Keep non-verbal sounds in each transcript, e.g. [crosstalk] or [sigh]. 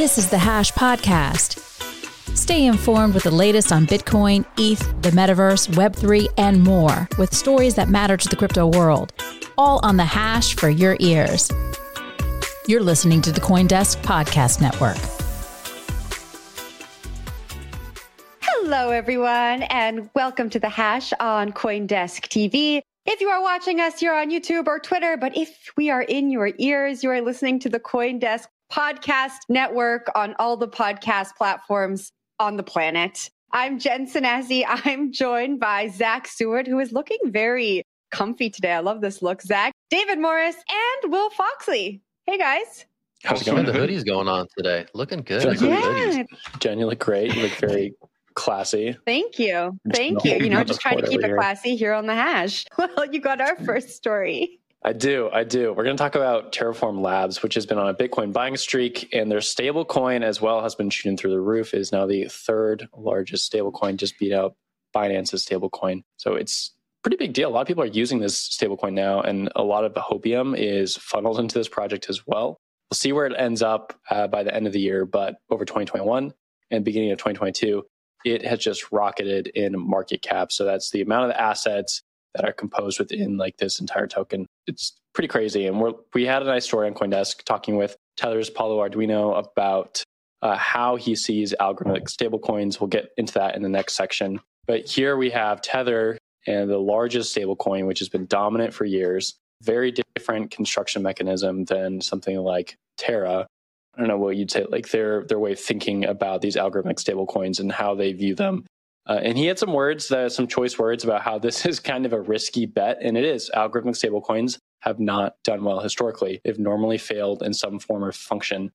This is the Hash Podcast. Stay informed with the latest on Bitcoin, ETH, the metaverse, Web3, and more with stories that matter to the crypto world. All on the Hash for your ears. You're listening to the Coindesk Podcast Network. Hello, everyone, and welcome to the Hash on Coindesk TV. If you are watching us, you're on YouTube or Twitter, but if we are in your ears, you are listening to the Coindesk podcast network on all the podcast platforms on the planet. I'm Jen Sanasie. [laughs] I'm joined by Zach Seward, who is looking very comfy today. I love this look. Zach, David Morris, and Will Foxley. Hey, guys. How's it going? The hoodie's going on today. Looking good. Yeah. Jen, you look great. You look very classy. Thank you. Thank you. You know, just trying to keep it classy here on the hash. [laughs] Well, you got our first story. I do. I do. We're going to talk about Terraform Labs, which has been on a Bitcoin buying streak, and their stable coin as well has been shooting through the roof. It is now the third largest stable coin, just beat out Binance's stable coin. So it's pretty big deal. A lot of people are using this stable coin now, and a lot of Hopium is funneled into this project as well. We'll see where it ends up uh, by the end of the year, but over 2021 and beginning of 2022, it has just rocketed in market cap. So that's the amount of the assets that are composed within like this entire token. It's pretty crazy. And we're, we had a nice story on CoinDesk talking with Tether's Paolo Ardoino about uh, how he sees algorithmic stablecoins. We'll get into that in the next section. But here we have Tether and the largest stablecoin, which has been dominant for years. Very different construction mechanism than something like Terra. I don't know what you'd say, like their their way of thinking about these algorithmic stablecoins and how they view them. Uh, and he had some words, that, some choice words about how this [laughs] is kind of a risky bet, and it is. Algorithmic stablecoins have not done well historically. They've normally failed in some form or function.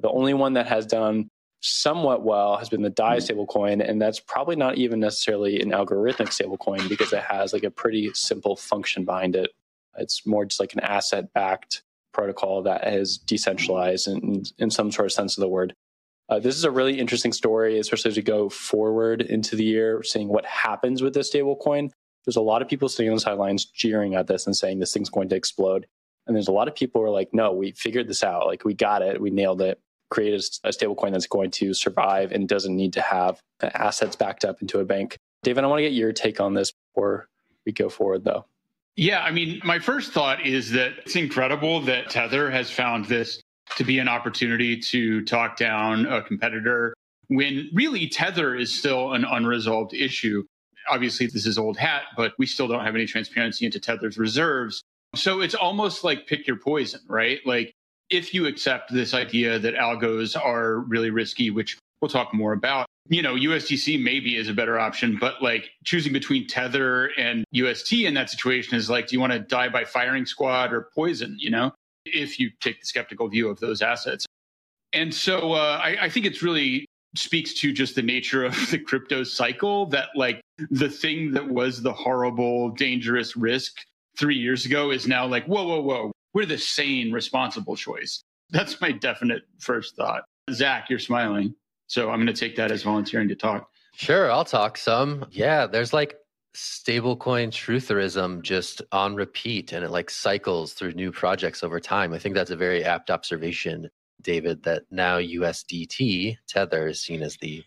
The only one that has done somewhat well has been the DAI stablecoin, and that's probably not even necessarily an algorithmic stablecoin because it has like a pretty simple function behind it. It's more just like an asset-backed protocol that is decentralized in, in some sort of sense of the word. Uh, this is a really interesting story, especially as we go forward into the year, seeing what happens with this stablecoin. There's a lot of people sitting on the sidelines jeering at this and saying this thing's going to explode. And there's a lot of people who are like, no, we figured this out. Like, we got it. We nailed it. Created a stablecoin that's going to survive and doesn't need to have assets backed up into a bank. David, I want to get your take on this before we go forward, though. Yeah, I mean, my first thought is that it's incredible that Tether has found this to be an opportunity to talk down a competitor when really Tether is still an unresolved issue. Obviously, this is old hat, but we still don't have any transparency into Tether's reserves. So it's almost like pick your poison, right? Like if you accept this idea that algos are really risky, which we'll talk more about, you know, USDC maybe is a better option, but like choosing between Tether and UST in that situation is like, do you want to die by firing squad or poison, you know? If you take the skeptical view of those assets. And so uh, I, I think it's really speaks to just the nature of [laughs] the crypto cycle that like the thing that was the horrible, dangerous risk three years ago is now like, whoa, whoa, whoa, we're the sane, responsible choice. That's my definite first thought. Zach, you're smiling. So I'm going to take that as volunteering to talk. Sure, I'll talk some. Yeah, there's like stablecoin trutherism just on repeat and it like cycles through new projects over time. I think that's a very apt observation. David, that now USDT Tether is seen as the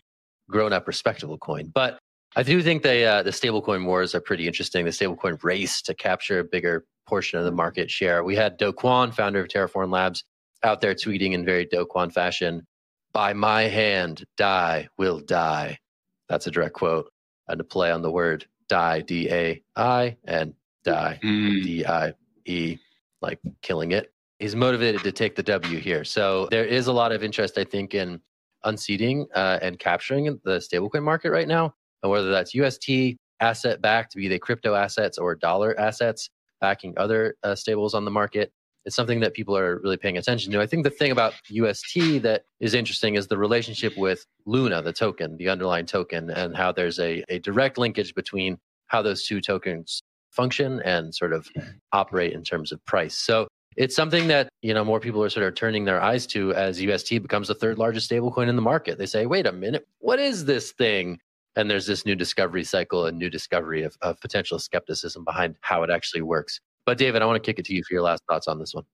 grown-up, respectable coin. But I do think they, uh, the stablecoin wars are pretty interesting. The stablecoin race to capture a bigger portion of the market share. We had Do Kwon, founder of Terraform Labs, out there tweeting in very Do Kwon fashion, "By my hand, DAI will die." That's a direct quote and a play on the word "die," D-A-I, and "die," D-I-E, like killing it. He's motivated to take the W here. So there is a lot of interest, I think, in unseating uh, and capturing the stablecoin market right now, and whether that's UST asset backed, be they crypto assets or dollar assets backing other uh, stables on the market. It's something that people are really paying attention to. I think the thing about UST that is interesting is the relationship with Luna, the token, the underlying token, and how there's a, a direct linkage between how those two tokens function and sort of operate in terms of price. So it's something that you know more people are sort of turning their eyes to as UST becomes the third largest stablecoin in the market. They say, "Wait a minute, what is this thing?" And there's this new discovery cycle and new discovery of, of potential skepticism behind how it actually works. But David, I want to kick it to you for your last thoughts on this one.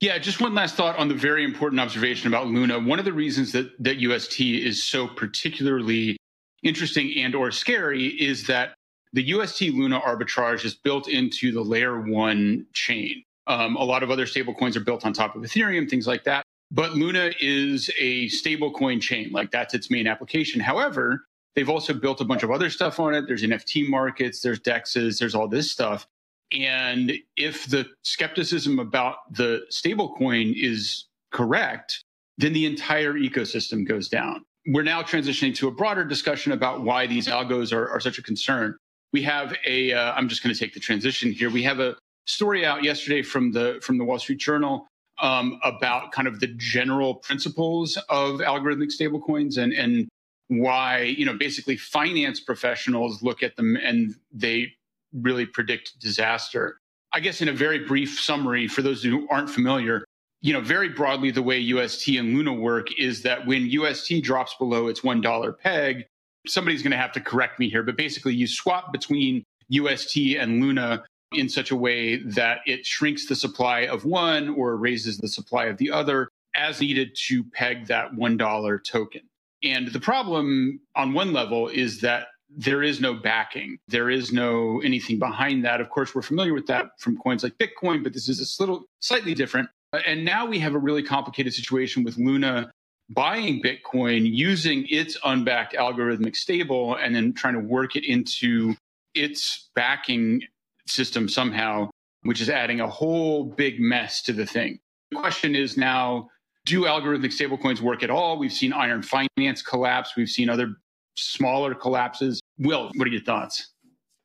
Yeah, just one last thought on the very important observation about Luna. One of the reasons that that UST is so particularly interesting and or scary is that the UST Luna arbitrage is built into the layer one chain. Um, a lot of other stablecoins are built on top of Ethereum, things like that. But Luna is a stablecoin chain, like that's its main application. However, they've also built a bunch of other stuff on it. There's NFT markets, there's DEXs, there's all this stuff. And if the skepticism about the stablecoin is correct, then the entire ecosystem goes down. We're now transitioning to a broader discussion about why these algos are, are such a concern. We have a. am uh, just going to take the transition here. We have a story out yesterday from the from the Wall Street Journal um, about kind of the general principles of algorithmic stablecoins and and why you know basically finance professionals look at them and they really predict disaster. I guess in a very brief summary for those who aren't familiar, you know, very broadly the way UST and Luna work is that when UST drops below its $1 peg, somebody's going to have to correct me here, but basically you swap between UST and Luna in such a way that it shrinks the supply of one or raises the supply of the other as needed to peg that $1 token. And the problem on one level is that there is no backing. There is no anything behind that. Of course, we're familiar with that from coins like Bitcoin, but this is a little slightly different. Uh, and now we have a really complicated situation with Luna buying Bitcoin using its unbacked algorithmic stable and then trying to work it into its backing system somehow, which is adding a whole big mess to the thing. The question is now do algorithmic stablecoins work at all? We've seen Iron Finance collapse, we've seen other smaller collapses. Will, what are your thoughts?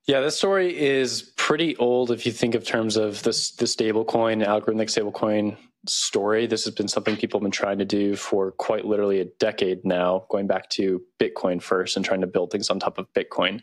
Yeah, this story is pretty old if you think of terms of this the stablecoin, algorithmic stablecoin story. This has been something people have been trying to do for quite literally a decade now, going back to Bitcoin first and trying to build things on top of Bitcoin.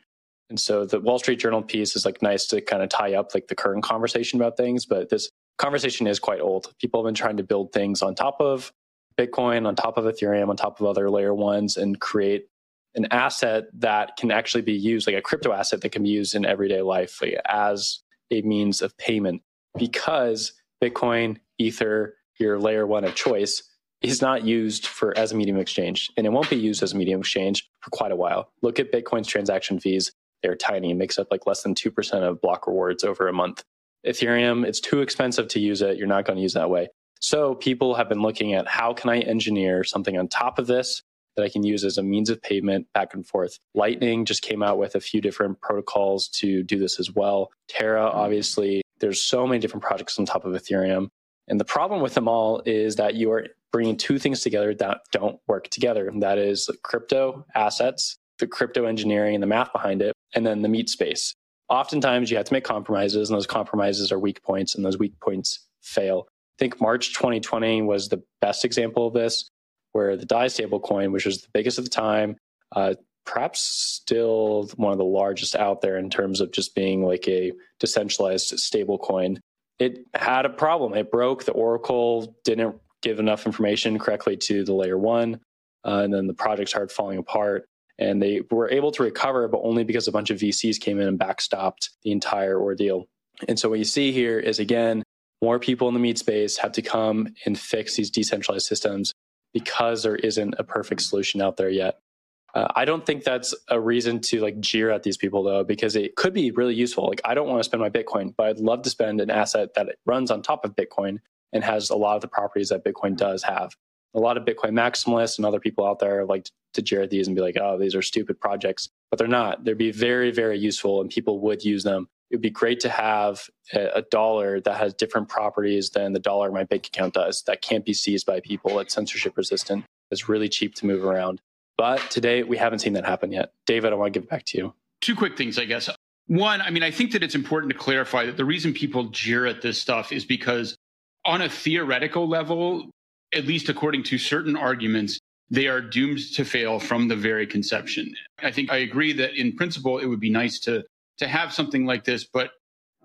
And so the Wall Street Journal piece is like nice to kind of tie up like the current conversation about things, but this conversation is quite old. People have been trying to build things on top of Bitcoin, on top of Ethereum, on top of other layer ones and create an asset that can actually be used, like a crypto asset that can be used in everyday life like, as a means of payment. Because Bitcoin, Ether, your layer one of choice, is not used for as a medium exchange, and it won't be used as a medium exchange for quite a while. Look at Bitcoin's transaction fees; they're tiny. It makes up like less than two percent of block rewards over a month. Ethereum, it's too expensive to use it. You're not going to use that way. So people have been looking at how can I engineer something on top of this that I can use as a means of payment back and forth. Lightning just came out with a few different protocols to do this as well. Terra, mm-hmm. obviously, there's so many different projects on top of Ethereum. And the problem with them all is that you are bringing two things together that don't work together. And that is crypto assets, the crypto engineering and the math behind it, and then the meat space. Oftentimes you have to make compromises, and those compromises are weak points, and those weak points fail. I think March 2020 was the best example of this where the DAI stablecoin, which was the biggest at the time, uh, perhaps still one of the largest out there in terms of just being like a decentralized stablecoin, it had a problem. It broke. The Oracle didn't give enough information correctly to the layer one, uh, and then the project started falling apart. And they were able to recover, but only because a bunch of VCs came in and backstopped the entire ordeal. And so what you see here is again, more people in the meat space have to come and fix these decentralized systems because there isn't a perfect solution out there yet. Uh, I don't think that's a reason to like jeer at these people though, because it could be really useful. Like I don't want to spend my Bitcoin, but I'd love to spend an asset that runs on top of Bitcoin and has a lot of the properties that Bitcoin does have. A lot of Bitcoin maximalists and other people out there like to jeer at these and be like, oh, these are stupid projects, but they're not. They'd be very, very useful and people would use them. It would be great to have a, dollar that has different properties than the dollar my bank account does that can't be seized by people. It's censorship resistant. It's really cheap to move around. But today, we haven't seen that happen yet. David, I want to give it back to you. Two quick things, I guess. One, I mean, I think that it's important to clarify that the reason people jeer at this stuff is because, on a theoretical level, at least according to certain arguments, they are doomed to fail from the very conception. I think I agree that in principle, it would be nice to, to have something like this. But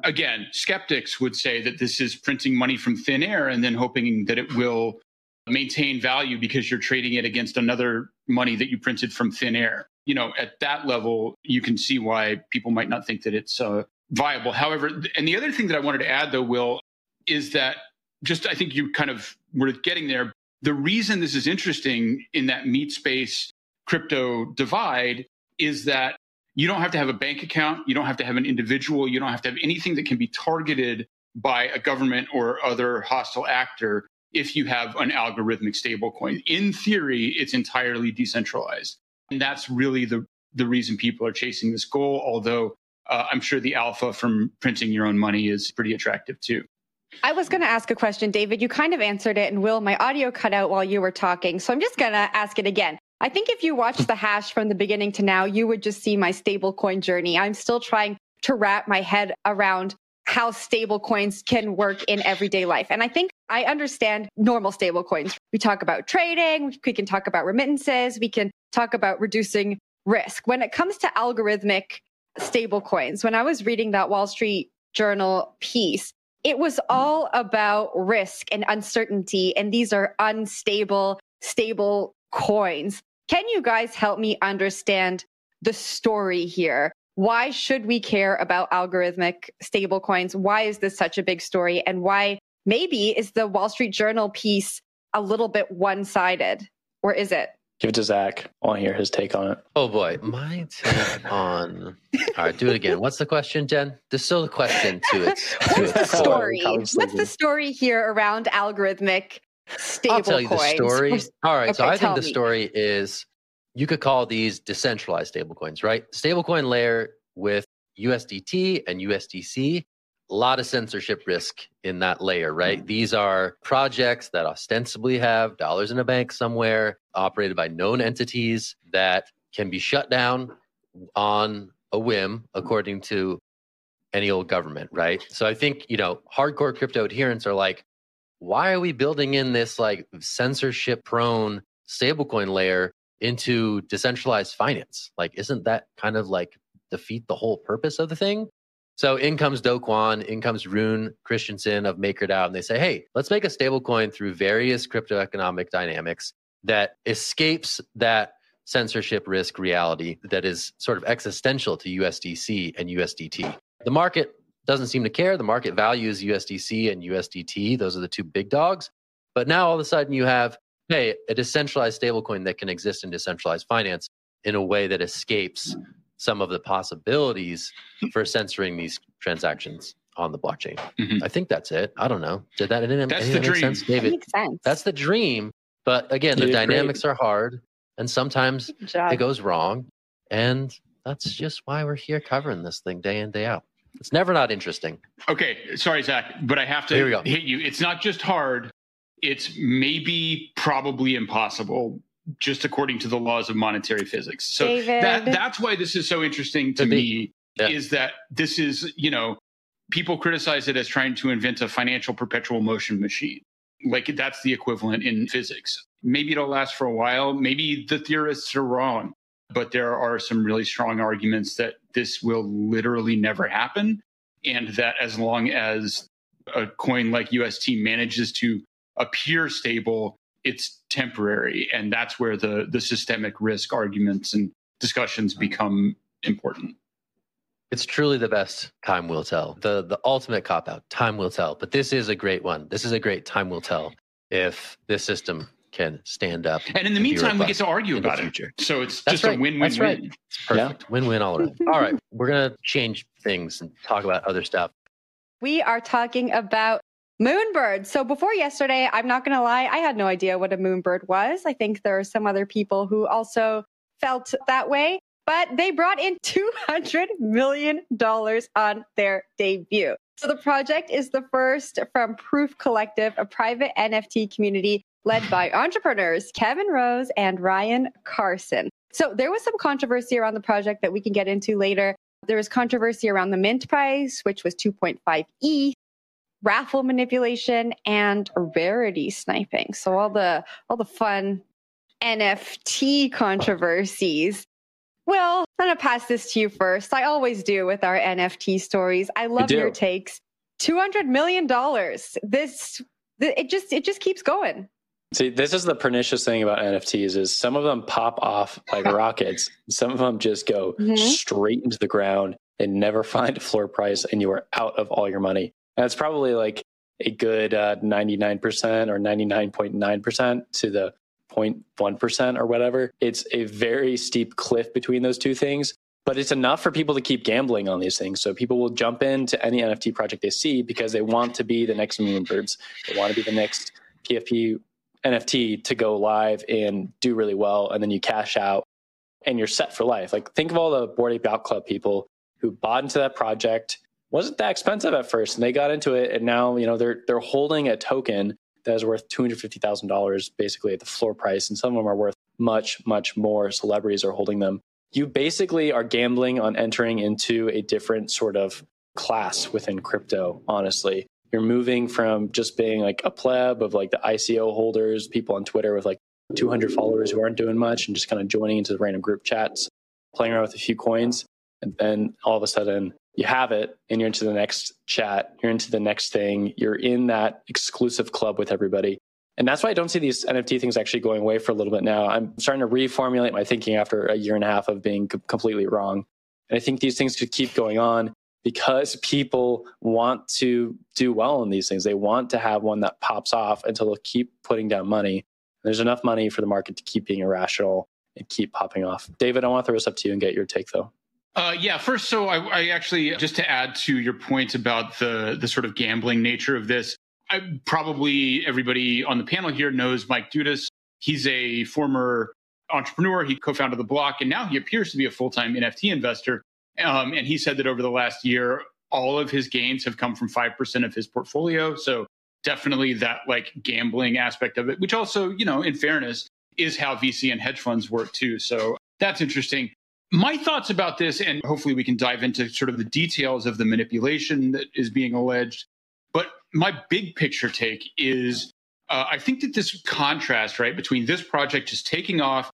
again, skeptics would say that this is printing money from thin air and then hoping that it will maintain value because you're trading it against another money that you printed from thin air. You know, at that level, you can see why people might not think that it's uh, viable. However, and the other thing that I wanted to add, though, Will, is that just I think you kind of were getting there. The reason this is interesting in that meat space crypto divide is that you don't have to have a bank account, you don't have to have an individual, you don't have to have anything that can be targeted by a government or other hostile actor if you have an algorithmic stablecoin. In theory, it's entirely decentralized. And that's really the, the reason people are chasing this goal, although uh, I'm sure the alpha from printing your own money is pretty attractive too. I was going to ask a question, David. You kind of answered it, and Will, my audio cut out while you were talking. So I'm just going to ask it again. I think if you watch the hash from the beginning to now, you would just see my stablecoin journey. I'm still trying to wrap my head around how stable coins can work in everyday life. And I think I understand normal stable coins. We talk about trading, we can talk about remittances, we can talk about reducing risk. When it comes to algorithmic stable coins, when I was reading that Wall Street Journal piece, it was all about risk and uncertainty. And these are unstable, stable coins. Can you guys help me understand the story here? Why should we care about algorithmic stablecoins? Why is this such a big story? And why maybe is the Wall Street Journal piece a little bit one sided? Or is it? Give it to Zach. I want to hear his take on it. Oh boy, my take on. All right, do it again. What's the question, Jen? There's still a question to it. What's the story? What's the story here around algorithmic stable I'll tell you coins? the story. All right, so I think the me. story is you could call these decentralized stablecoins, right? Stablecoin layer with USDT and USDC. A lot of censorship risk in that layer, right? Hmm. These are projects that ostensibly have dollars in a bank somewhere, operated by known entities that can be shut down on a whim, according to any old government, right? So I think, you know, hardcore crypto adherents are like, why are we building in this like censorship prone stablecoin layer into decentralized finance? Like, isn't that kind of like defeat the whole purpose of the thing? So in comes Do Kwon, in comes Rune Christensen of MakerDAO, and they say, hey, let's make a stablecoin through various crypto economic dynamics that escapes that censorship risk reality that is sort of existential to USDC and USDT. The market doesn't seem to care. The market values USDC and USDT. Those are the two big dogs. But now all of a sudden you have, hey, a decentralized stablecoin that can exist in decentralized finance in a way that escapes some of the possibilities for censoring these transactions on the blockchain. I think that's it. I don't know. Did that any, Mm-hmm. That's the that make dream. sense, David? Makes sense. That's the dream. But again, You the did great. dynamics are hard and sometimes it goes wrong. And that's just why we're here covering this thing day in, day out. It's never not interesting. Okay, sorry, Zach, but I have to Here we go. hit you. It's not just hard, it's maybe probably impossible, just according to the laws of monetary physics. So David. that that's why this is so interesting to Could me. Yeah. is that this is, you know, people criticize it as trying to invent a financial perpetual motion machine. Like that's the equivalent in physics. Maybe it'll last for a while. Maybe the theorists are wrong, but there are some really strong arguments that this will literally never happen. And that as long as a coin like UST manages to appear stable, it's temporary. And that's where the, the systemic risk arguments and discussions become important. It's truly the best time will tell. The the ultimate cop out. Time will tell. But this is a great one. This is a great time will tell if this system can stand up. And in the meantime, we get to argue in the about future. it. So it's That's just right. a win-win. That's right. win. It's perfect. Win-win all around. [laughs] all right, we're gonna change things and talk about other stuff. We are talking about moonbirds. So before yesterday, I'm not going to lie, I had no idea what a moonbird was. I think there are some other people who also felt that way, but they brought in $200 million on their debut. So the project is the first from Proof Collective, a private NFT community led by entrepreneurs Kevin Rose and Ryan Carson. So there was some controversy around the project that we can get into later. There was controversy around the mint price, which was 2.5 E, raffle manipulation, and rarity sniping. So all the all the fun NFT controversies. Well, I'm gonna pass this to you first. I always do with our NFT stories. I love your takes. Two hundred million dollars. This th- it just it just keeps going. See, this is the pernicious thing about NFTs is some of them pop off like [laughs] rockets. Some of them just go Mhm. straight into the ground and never [laughs] find a floor price and you are out of all your money. And it's probably like a good uh, 99% or 99.9% to the 0.1% or whatever. It's a very steep cliff between those two things, but it's enough for people to keep gambling on these things. So people will jump into any NFT project they see because they want to be the next Moonbirds. They want to be the next PFP NFT to go live and do really well. And then you cash out and you're set for life. Like think of all the Bored Ape Club people who bought into that project. Wasn't that expensive at first, and they got into it, and now you know they're they're holding a token that is worth two hundred fifty thousand dollars, basically at the floor price, and some of them are worth much much more. Celebrities are holding them. You basically are gambling on entering into a different sort of class within crypto. Honestly, you're moving from just being like a pleb of like the ICO holders, people on Twitter with like 200 followers who aren't doing much, and just kind of joining into the random group chats, playing around with a few coins, and then all of a sudden you have it and you're into the next chat, you're into the next thing, you're in that exclusive club with everybody. And that's why I don't see these NFT things actually going away for a little bit now. I'm starting to reformulate my thinking after a year and a half of being completely wrong. And I think these things could keep going on because people want to do well in these things. They want to have one that pops off until they'll keep putting down money. There's enough money for the market to keep being irrational and keep popping off. David, I want to throw this up to you and get your take though. Uh, yeah, first, so I, I actually just to add to your point about the the sort of gambling nature of this. I, probably everybody on the panel here knows Mike Dudas. He's a former entrepreneur. He co-founded the Block, and now he appears to be a full time NFT investor. Um, and he said that over the last year, all of his gains have come from five percent of his portfolio. So definitely that like gambling aspect of it, which also, you know, in fairness, is how VC and hedge funds work too. So that's interesting. My thoughts about this, and hopefully we can dive into sort of the details of the manipulation that is being alleged. But my big picture take is uh, I think that this contrast, right, between this project just taking off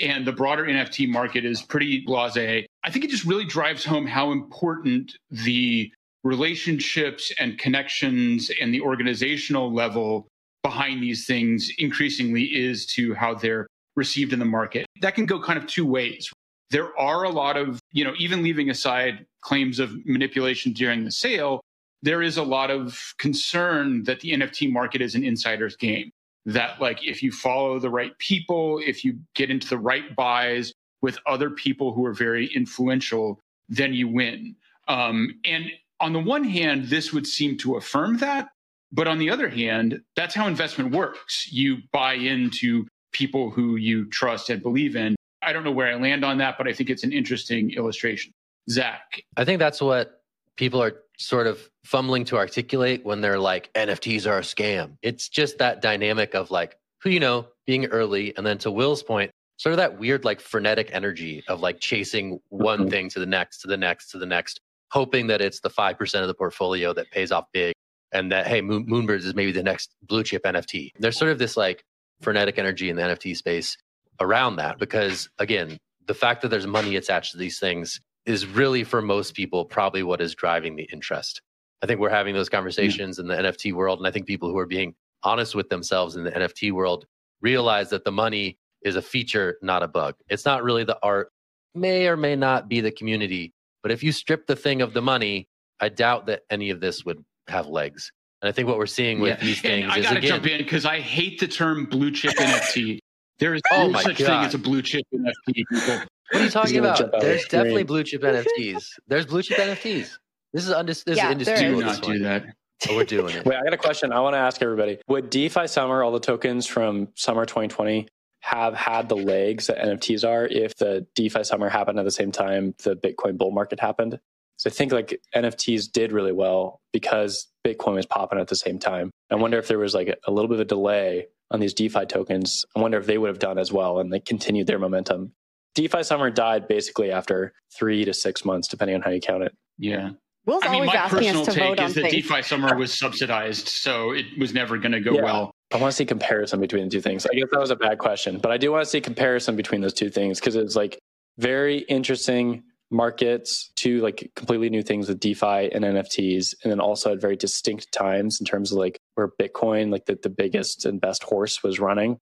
and the broader NFT market is pretty blase. I think it just really drives home how important the relationships and connections and the organizational level behind these things increasingly is to how they're received in the market. That can go kind of two ways. There are a lot of, you know, even leaving aside claims of manipulation during the sale, there is a lot of concern that the NFT market is an insider's game. That, like, if you follow the right people, if you get into the right buys with other people who are very influential, then you win. Um, and on the one hand, this would seem to affirm that. But on the other hand, that's how investment works. You buy into people who you trust and believe in. I don't know where I land on that, but I think it's an interesting illustration. Zach. I think that's what people are sort of fumbling to articulate when they're like, NFTs are a scam. It's just that dynamic of like, who you know, being early. And then to Will's point, sort of that weird, like frenetic energy of like chasing one Mhm. thing to the next, to the next, to the next, hoping that it's the 5% of the portfolio that pays off big and that, hey, Moon, Moonbirds is maybe the next blue chip NFT. There's sort of this like frenetic energy in the NFT space around that because, again, the fact that there's money attached to these things is really for most people probably what is driving the interest. I think we're having those conversations in the NFT world. And I think people who are being honest with themselves in the NFT world realize that the money is a feature, not a bug. It's not really the art, may or may not be the community. But if you strip the thing of the money, I doubt that any of this would have legs. And I think what we're seeing with Yeah. these things and I is gotta again, jump in because I hate the term blue chip NFT. [laughs] There is Oh no my such God. thing as a blue chip NFT. What are you talking about? jump out of There's the screen. definitely blue chip NFTs. There's blue chip NFTs. This is undis- this Yeah, is there indisputable. Do not point. do that. But we're doing it. Wait, I got a question. I want to ask everybody: Would DeFi Summer, all the tokens from Summer 2020, have had the legs that NFTs are if the DeFi Summer happened at the same time the Bitcoin bull market happened? So I think like NFTs did really well because Bitcoin was popping at the same time. I wonder if there was like a little bit of a delay on these DeFi tokens. I wonder if they would have done as well and they continued their momentum. DeFi Summer died basically after three to six months, depending on how you count it. Yeah. Will's I mean, always my asking personal take vote on is that things. DeFi Summer was subsidized, so it was never going to go Yeah. well. I want to see comparison between the two things. I guess that was a bad question, but I do want to see comparison between those two things because it's like very interesting markets, two like completely new things with DeFi and NFTs, and then also at very distinct times in terms of like where Bitcoin, like the, the biggest and best horse, was running.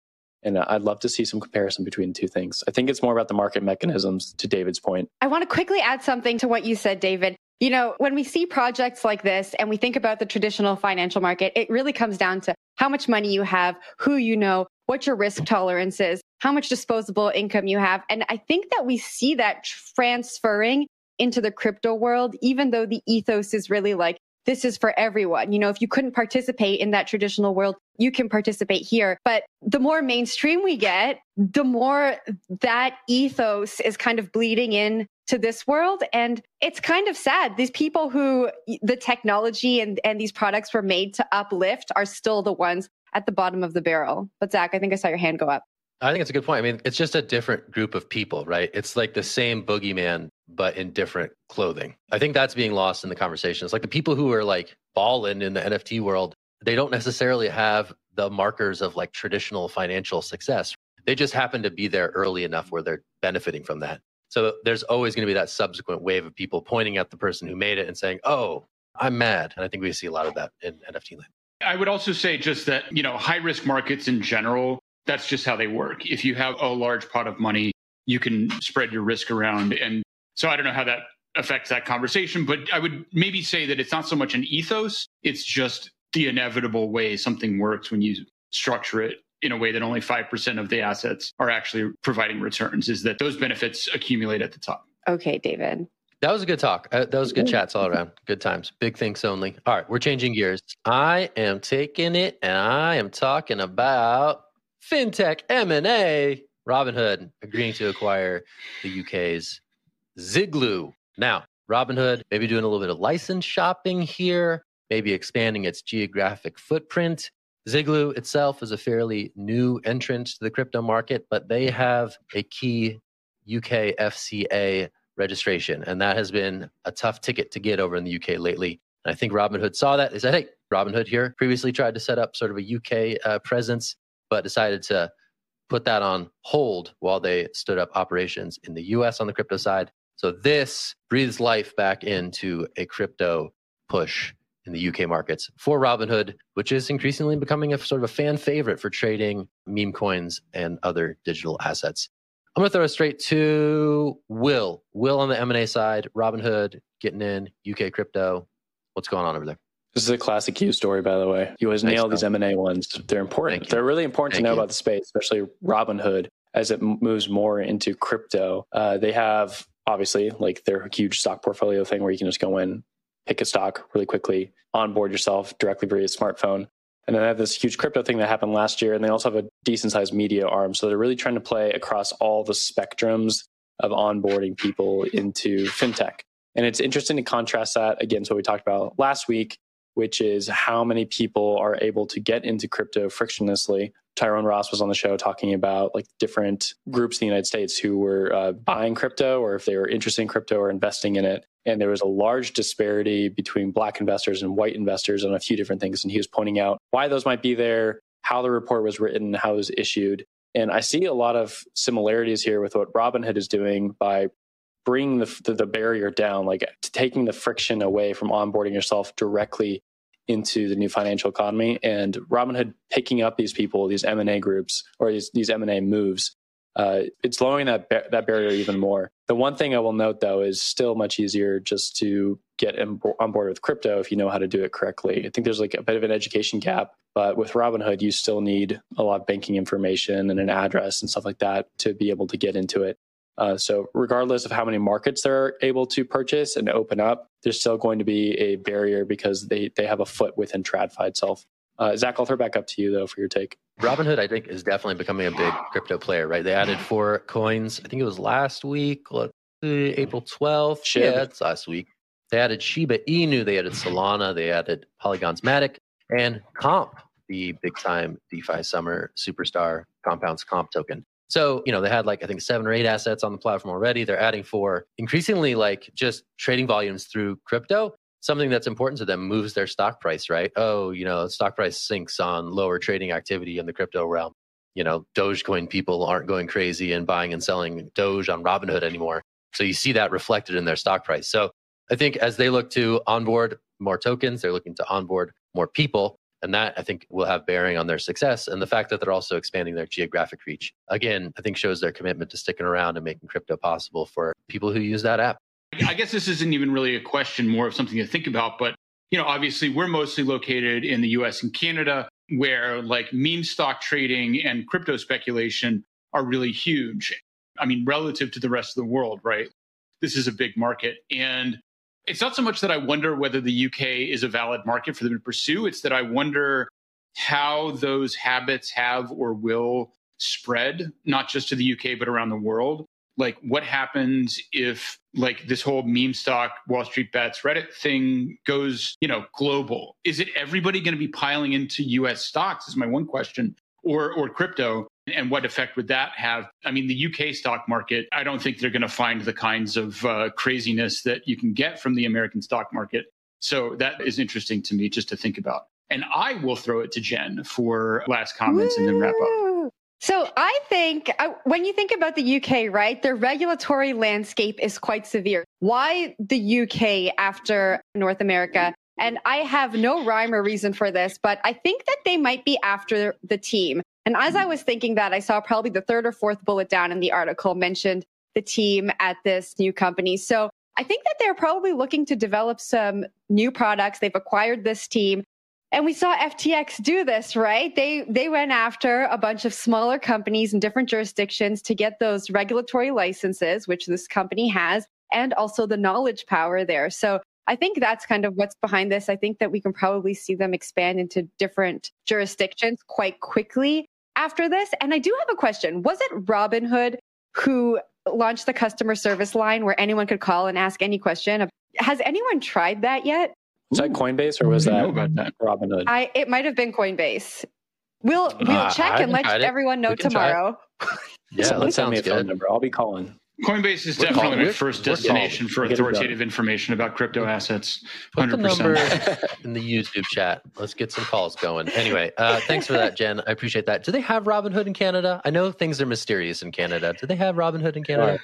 And I'd love to see some comparison between two things. I think it's more about the market mechanisms, to David's point. I want to quickly add something to what you said, David. You know, when we see projects like this and we think about the traditional financial market, it really comes down to how much money you have, who you know, what your risk tolerance is, how much disposable income you have. And I think that we see that transferring into the crypto world, even though the ethos is really like, this is for everyone. You know, if you couldn't participate in that traditional world, you can participate here. But the more mainstream we get, the more that ethos is kind of bleeding in to this world. And it's kind of sad. These people who the technology and, and these products were made to uplift are still the ones at the bottom of the barrel. But Zach, I think I saw your hand go up. I think it's a good point. I mean, it's just a different group of people, right? It's like the same boogeyman, but in different clothing. I think that's being lost in the conversation. It's like the people who are like balling in the NFT world, they don't necessarily have the markers of like traditional financial success. They just happen to be there early enough where they're benefiting from that. So there's always going to be that subsequent wave of people pointing at the person who made it and saying, "Oh, I'm mad." And I think we see a lot of that in NFT land. I would also say just that, you know, high risk markets in general, that's just how they work. If you have a large pot of money, you can spread your risk around. And so I don't know how that affects that conversation, but I would maybe say that it's not so much an ethos, it's just the inevitable way something works when you structure it in a way that only 5% of the assets are actually providing returns, is that those benefits accumulate at the top. Okay, David. That was a good talk. Uh, that was good chats all around. Good times. Big thinks only. All right, we're changing gears. I am taking it and I am talking about fintech M&A. Robinhood agreeing to acquire the UK's Ziglu. Now, Robinhood maybe doing a little bit of license shopping here, maybe expanding its geographic footprint. Ziglu itself is a fairly new entrant to the crypto market, but they have a key UK FCA registration, and that has been a tough ticket to get over in the UK lately. And I think Robinhood saw that. They said, "Hey, Robinhood here previously tried to set up sort of a UK uh, presence, but decided to put that on hold while they stood up operations in the US on the crypto side." So this breathes life back into a crypto push in the UK markets for Robinhood, which is increasingly becoming a sort of a fan favorite for trading meme coins and other digital assets. I'm going to throw it straight to Will. Will on the M&A side, Robinhood getting in, UK crypto. What's going on over there? This is a classic you story, by the way. You always Thanks, nail these M&A ones. They're important. They're really important Thank to know you. about the space, especially Robinhood as it moves more into crypto. Uh, they have obviously like their huge stock portfolio thing where you can just go in, pick a stock really quickly, onboard yourself directly via your smartphone. And then they have this huge crypto thing that happened last year, and they also have a decent sized media arm. So they're really trying to play across all the spectrums of onboarding people into fintech. And it's interesting to contrast that against what we talked about last week, which is how many people are able to get into crypto frictionlessly. Tyrone Ross was on the show talking about like different groups in the United States who were uh, buying crypto or if they were interested in crypto or investing in it. And there was a large disparity between black investors and white investors on a few different things. And he was pointing out why those might be there, how the report was written, how it was issued. And I see a lot of similarities here with what Robinhood is doing by bringing the, the, the barrier down, like taking the friction away from onboarding yourself directly into the new financial economy and Robinhood picking up these people, these M&A groups or these, these M&A moves uh, it's lowering that ba- that barrier even more. The one thing I will note though is still much easier just to get on board with crypto if you know how to do it correctly. I think there's like a bit of an education gap, but with Robinhood, you still need a lot of banking information and an address and stuff like that to be able to get into it. Uh, so, regardless of how many markets they're able to purchase and open up, there's still going to be a barrier because they they have a foot within TradFi itself. Uh, Zach, I'll throw back up to you though for your take. Robinhood, I think, is definitely becoming a big crypto player. Right? They added four coins. I think it was last week, April 12th. Shib. Yeah, it's last week. They added Shiba Inu. They added Solana. They added Polygon's Matic and Comp, the big time DeFi summer superstar Compound's Comp token. So, you know, they had like, I think seven or eight assets on the platform already. They're adding four. Increasingly, like just trading volumes through crypto, something that's important to them moves their stock price, right? Oh, you know, stock price sinks on lower trading activity in the crypto realm. You know, Dogecoin people aren't going crazy and buying and selling Doge on Robinhood anymore. So you see that reflected in their stock price. So I think as they look to onboard more tokens, they're looking to onboard more people. And that I think will have bearing on their success. And the fact that they're also expanding their geographic reach, again, I think shows their commitment to sticking around and making crypto possible for people who use that app. I guess this isn't even really a question, more of something to think about. But, you know, obviously we're mostly located in the US and Canada, where like meme stock trading and crypto speculation are really huge. I mean, relative to the rest of the world, right? This is a big market. And it's not so much that I wonder whether the UK is a valid market for them to pursue. It's that I wonder how those habits have or will spread, not just to the UK, but around the world. Like, what happens if, like, this whole meme stock, Wall Street bets, Reddit thing goes, you know, global? Is it everybody going to be piling into US stocks? Is my one question, or or crypto? And what effect would that have? I mean, the UK stock market, I don't think they're going to find the kinds of uh, craziness that you can get from the American stock market. So that is interesting to me just to think about. And I will throw it to Jen for last comments Woo! and then wrap up. So I think uh, when you think about the UK, right, the regulatory landscape is quite severe. Why the UK after North America? And I have no rhyme or reason for this, but I think that they might be after the team. And as I was thinking that, I saw probably the third or fourth bullet down in the article mentioned the team at this new company. So I think that they're probably looking to develop some new products. They've acquired this team. And we saw FTX do this, right? They they went after a bunch of smaller companies in different jurisdictions to get those regulatory licenses, which this company has, and also the knowledge power there. So I think that's kind of what's behind this. I think that we can probably see them expand into different jurisdictions quite quickly after this. And I do have a question. Was it Robinhood who launched the customer service line where anyone could call and ask any question? Has anyone tried that yet? Was that Coinbase or was that, that Robinhood? I it might have been Coinbase. We'll we'll uh, check and let everyone know tomorrow. yeah, let's send me a phone number. I'll be calling. Coinbase is we're definitely my first destination for authoritative information about crypto assets. 100%. Put the number [laughs] in the YouTube chat. Let's get some calls going. Anyway, uh, thanks for that, Jen. I appreciate that. Do they have Robinhood in Canada? I know things are mysterious in Canada. Do they have Robinhood in Canada?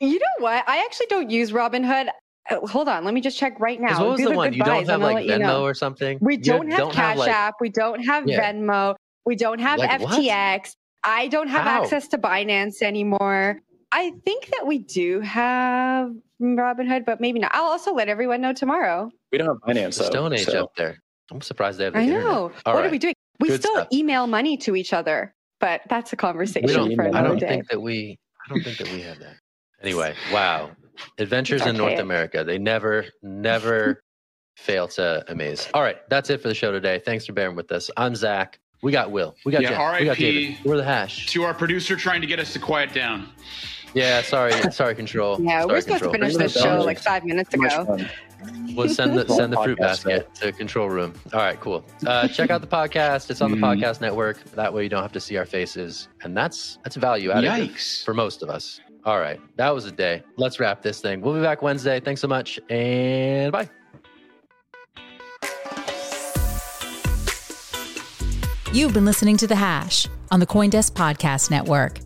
You know what? I actually don't use Robinhood. Uh, hold on, let me just check right now. What was the one? You don't have like Venmo you know. or something? We don't have don't Cash have, like, App. We don't have yeah. Venmo. We don't have like, FTX. What? I don't have How? access to Binance anymore. I think that we do have Robinhood, but maybe not. I'll also let everyone know tomorrow. We don't have Binance. Stone Age so. up there. I'm surprised they have. The I know. what right. are we doing? We Good still stuff. email money to each other, but that's a conversation for another I don't day. think that we. I don't think that we have that. Anyway, wow. Adventures in North America. They never, never [laughs] fail to amaze. All right, that's it for the show today. Thanks for bearing with us. I'm Zach. We got Will. We got yeah, Jen. RIP we got David. We're the hash. To our producer trying to get us to quiet down. Yeah, sorry, sorry, control. Yeah, sorry, we're supposed control. to finish this show like five minutes ago. We'll send the [laughs] send the fruit basket to control room. All right, cool. Uh, check out the podcast. It's on the mm-hmm. podcast network. That way you don't have to see our faces, and that's that's value added for most of us. All right, that was a day. Let's wrap this thing. We'll be back Wednesday. Thanks so much, and bye. You've been listening to The Hash on the Coindesk Podcast Network.